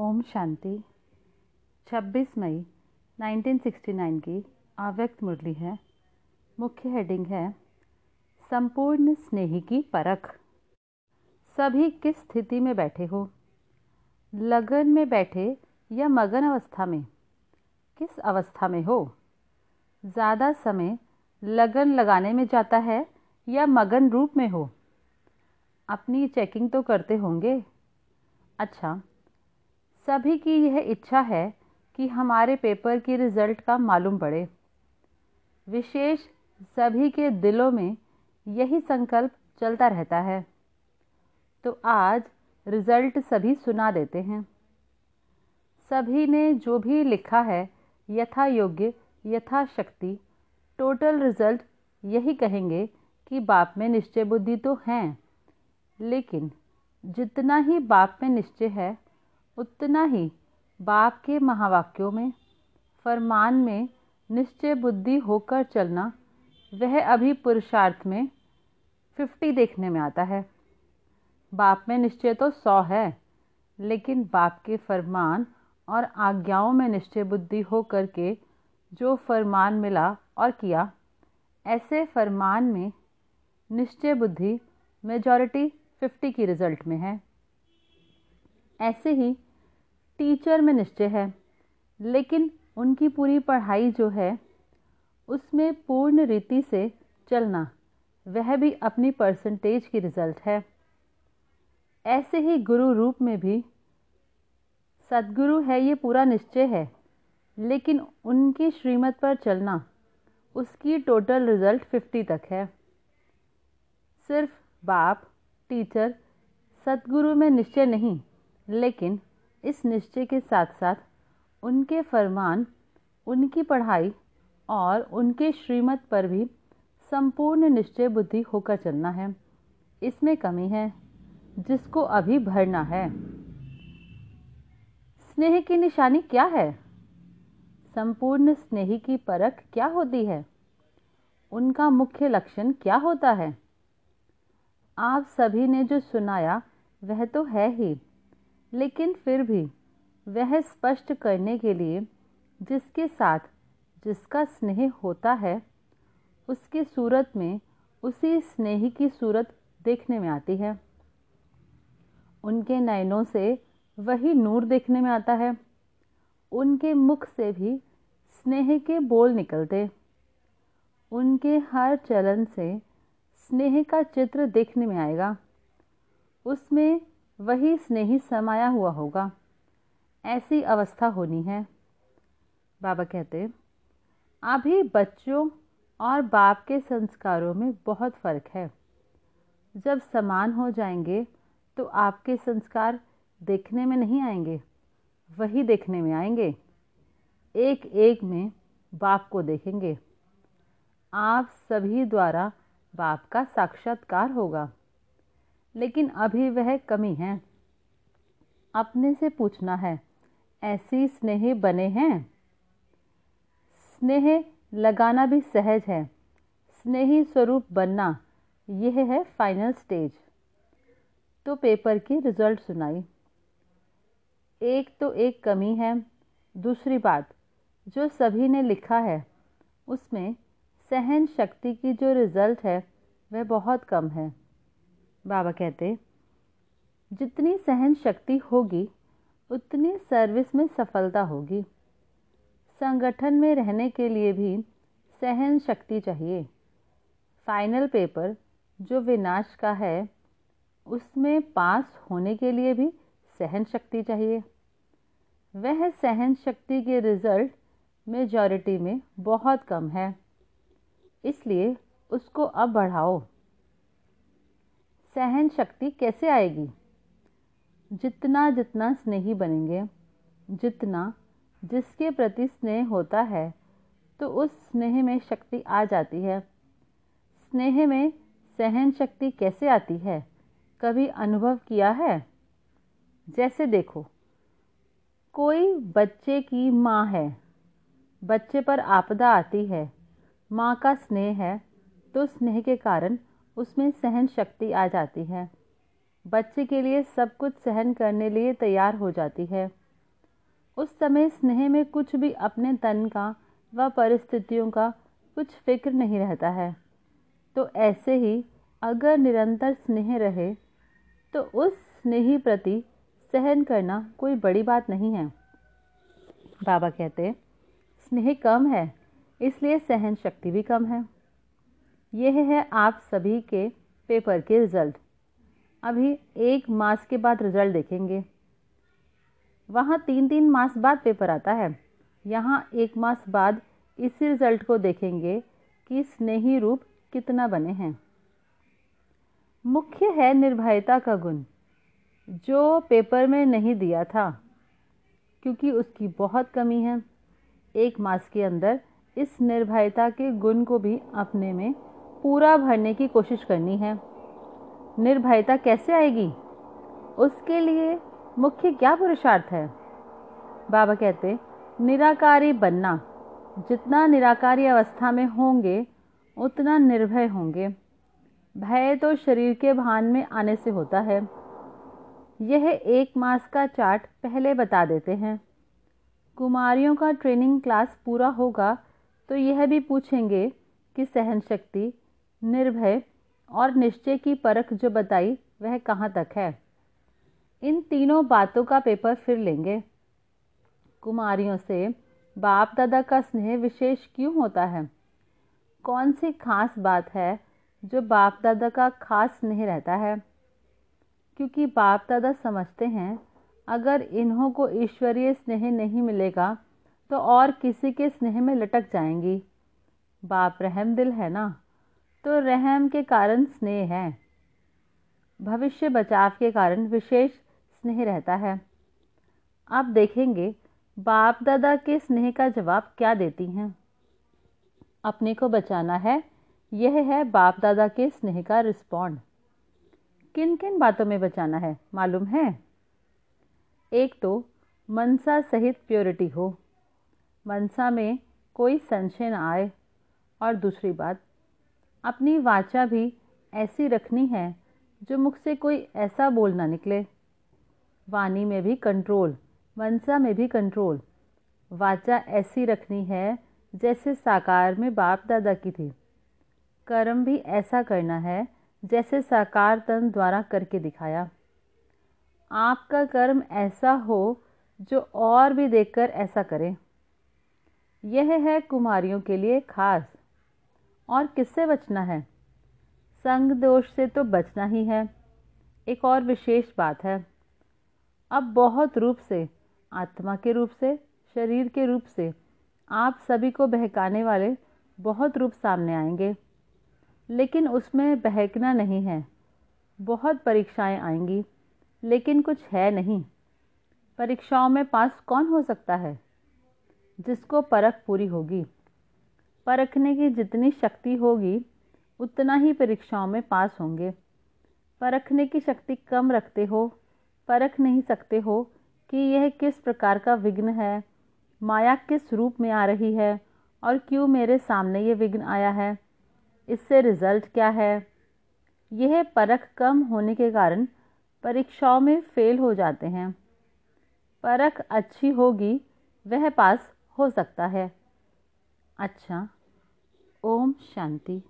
ओम शांति। 26 मई 1969 की अव्यक्त मुरली है। मुख्य हेडिंग है, संपूर्ण स्नेही की परख। सभी किस स्थिति में बैठे हो? लगन में बैठे या मगन अवस्था में? किस अवस्था में हो? ज़्यादा समय लगन लगाने में जाता है या मगन रूप में हो? अपनी चेकिंग तो करते होंगे। अच्छा सभी की यह इच्छा है कि हमारे पेपर की रिज़ल्ट का मालूम पड़े। विशेष सभी के दिलों में यही संकल्प चलता रहता है। तो आज रिज़ल्ट सभी सुना देते हैं। सभी ने जो भी लिखा है यथा योग्य यथा शक्ति टोटल रिज़ल्ट यही कहेंगे कि बाप में निश्चय बुद्धि तो हैं, लेकिन जितना ही बाप में निश्चय है उतना ही बाप के महावाक्यों में, फरमान में निश्चय बुद्धि होकर चलना, वह अभी पुरुषार्थ में फिफ्टी देखने में आता है। बाप में निश्चय तो सौ है, लेकिन बाप के फरमान और आज्ञाओं में निश्चय बुद्धि हो करके जो फरमान मिला और किया, ऐसे फरमान में निश्चय बुद्धि मेजॉरिटी फिफ्टी की रिज़ल्ट में है। ऐसे ही टीचर में निश्चय है, लेकिन उनकी पूरी पढ़ाई जो है, उसमें पूर्ण रीति से चलना, वह भी अपनी परसेंटेज की रिज़ल्ट है। ऐसे ही गुरु रूप में भी, सदगुरु है ये पूरा निश्चय है, लेकिन उनकी श्रीमत पर चलना, उसकी टोटल रिज़ल्ट फिफ्टी तक है। सिर्फ़ बाप, टीचर, सदगुरु में निश्चय नहीं, लेकिन इस निश्चय के साथ साथ उनके फरमान, उनकी पढ़ाई और उनके श्रीमत पर भी संपूर्ण निश्चय बुद्धि होकर चलना है। इसमें कमी है, जिसको अभी भरना है। स्नेह की निशानी क्या है? संपूर्ण स्नेही की परख क्या होती है? उनका मुख्य लक्षण क्या होता है? आप सभी ने जो सुनाया, वह तो है ही। लेकिन फिर भी वह स्पष्ट करने के लिए जिसके साथ जिसका स्नेह होता है, उसकी सूरत में उसी स्नेही की सूरत देखने में आती है। उनके नयनों से वही नूर देखने में आता है। उनके मुख से भी स्नेह के बोल निकलते। उनके हर चलन से स्नेह का चित्र देखने में आएगा। उसमें वही स्नेही समाया हुआ होगा। ऐसी अवस्था होनी है। बाबा कहते, अभी बच्चों और बाप के संस्कारों में बहुत फ़र्क है। जब समान हो जाएँगे तो आपके संस्कार देखने में नहीं आएँगे, वही देखने में आएँगे। एक एक में बाप को देखेंगे। आप सभी द्वारा बाप का साक्षात्कार होगा। लेकिन अभी वह कमी है। अपने से पूछना है, ऐसी स्नेह बने हैं? स्नेह लगाना भी सहज है। स्नेही स्वरूप बनना, यह है फाइनल स्टेज तो पेपर की रिज़ल्ट सुनाई। एक तो एक कमी है। दूसरी बात, जो सभी ने लिखा है, उसमें सहन शक्ति की जो रिज़ल्ट है, वह बहुत कम है। बाबा कहते, जितनी सहन शक्ति होगी, उतनी सर्विस में सफलता होगी। संगठन में रहने के लिए भी सहन शक्ति चाहिए। फाइनल पेपर जो विनाश का है, उसमें पास होने के लिए भी सहन शक्ति चाहिए। वह सहन शक्ति के रिज़ल्ट मेजॉरिटी में बहुत कम है। इसलिए उसको अब बढ़ाओ। सहन शक्ति कैसे आएगी? जितना जितना स्नेही बनेंगे, जितना जिसके प्रति स्नेह होता है तो उस स्नेह में शक्ति आ जाती है। स्नेह में सहन शक्ति कैसे आती है? कभी अनुभव किया है? जैसे देखो, कोई बच्चे की माँ है, बच्चे पर आपदा आती है, माँ का स्नेह है तो स्नेह के कारण उसमें सहन शक्ति आ जाती है। बच्चे के लिए सब कुछ सहन करने लिए तैयार हो जाती है। उस समय स्नेह में कुछ भी अपने तन का व परिस्थितियों का कुछ फ़िक्र नहीं रहता है। तो ऐसे ही अगर निरंतर स्नेह रहे तो उस स्नेही प्रति सहन करना कोई बड़ी बात नहीं है। बाबा कहते स्नेह कम है, इसलिए सहन शक्ति भी कम है। यह है आप सभी के पेपर के रिज़ल्ट। अभी एक मास के बाद रिज़ल्ट देखेंगे। वहाँ तीन तीन मास बाद पेपर आता है। यहाँ एक मास बाद इसी रिज़ल्ट को देखेंगे कि स्नेही रूप कितना बने हैं। मुख्य है निर्भयता का गुण, जो पेपर में नहीं दिया था, क्योंकि उसकी बहुत कमी है। एक मास के अंदर इस निर्भयता के गुण को भी अपने में पूरा भरने की कोशिश करनी है। निर्भयता कैसे आएगी? उसके लिए मुख्य क्या पुरुषार्थ है? बाबा कहते, निराकारी बनना। जितना निराकारी अवस्था में होंगे, उतना निर्भय होंगे। भय तो शरीर के भान में आने से होता है। यह एक मास का चार्ट पहले बता देते हैं। कुमारियों का ट्रेनिंग क्लास पूरा होगा तो यह भी पूछेंगे कि सहन शक्ति निर्भय और निश्चय की परख जो बताई, वह कहाँ तक है? इन तीनों बातों का पेपर फिर लेंगे। कुमारियों से, बाप दादा का स्नेह विशेष क्यों होता है? कौन सी खास बात है जो बाप दादा का खास स्नेह रहता है? क्योंकि बाप दादा समझते हैं, अगर इन्हों को ईश्वरीय स्नेह नहीं मिलेगा तो और किसी के स्नेह में लटक जाएँगी। बाप रहम दिल है ना? तो रहम के कारण स्नेह है। भविष्य बचाव के कारण विशेष स्नेह रहता है। आप देखेंगे, बाप दादा के स्नेह का जवाब क्या देती हैं? अपने को बचाना है, यह है बाप दादा के स्नेह का रिस्पॉन्ड। किन किन बातों में बचाना है, मालूम है? एक तो मनसा सहित प्योरिटी हो। मनसा में कोई संशय न आए। और दूसरी बात अपनी वाचा भी ऐसी रखनी है जो मुख से कोई ऐसा बोल ना निकले। वाणी में भी कंट्रोल मनसा में भी कंट्रोल वाचा ऐसी रखनी है जैसे साकार में बाप दादा की थी। कर्म भी ऐसा करना है जैसे साकार तन द्वारा करके दिखाया। आपका कर्म ऐसा हो जो और भी देखकर ऐसा करें। यह है कुमारियों के लिए खास। और किससे बचना है? संग दोष से तो बचना ही है। एक और विशेष बात है। अब बहुत रूप से, आत्मा के रूप से, शरीर के रूप से, आप सभी को बहकाने वाले बहुत रूप सामने आएँगे। लेकिन उसमें बहकना नहीं है। बहुत परीक्षाएँ आएँगी, लेकिन कुछ है नहीं। परीक्षाओं में पास कौन हो सकता है? जिसको परख पूरी होगी। परखने की जितनी शक्ति होगी, उतना ही परीक्षाओं में पास होंगे। परखने की शक्ति कम रखते हो परख नहीं सकते हो कि यह किस प्रकार का विघ्न है, माया किस रूप में आ रही है और क्यों मेरे सामने ये विघ्न आया है, इससे रिज़ल्ट क्या है? यह परख कम होने के कारण परीक्षाओं में फेल हो जाते हैं। परख अच्छी होगी, वह पास हो सकता है। अच्छा। ओम शांति।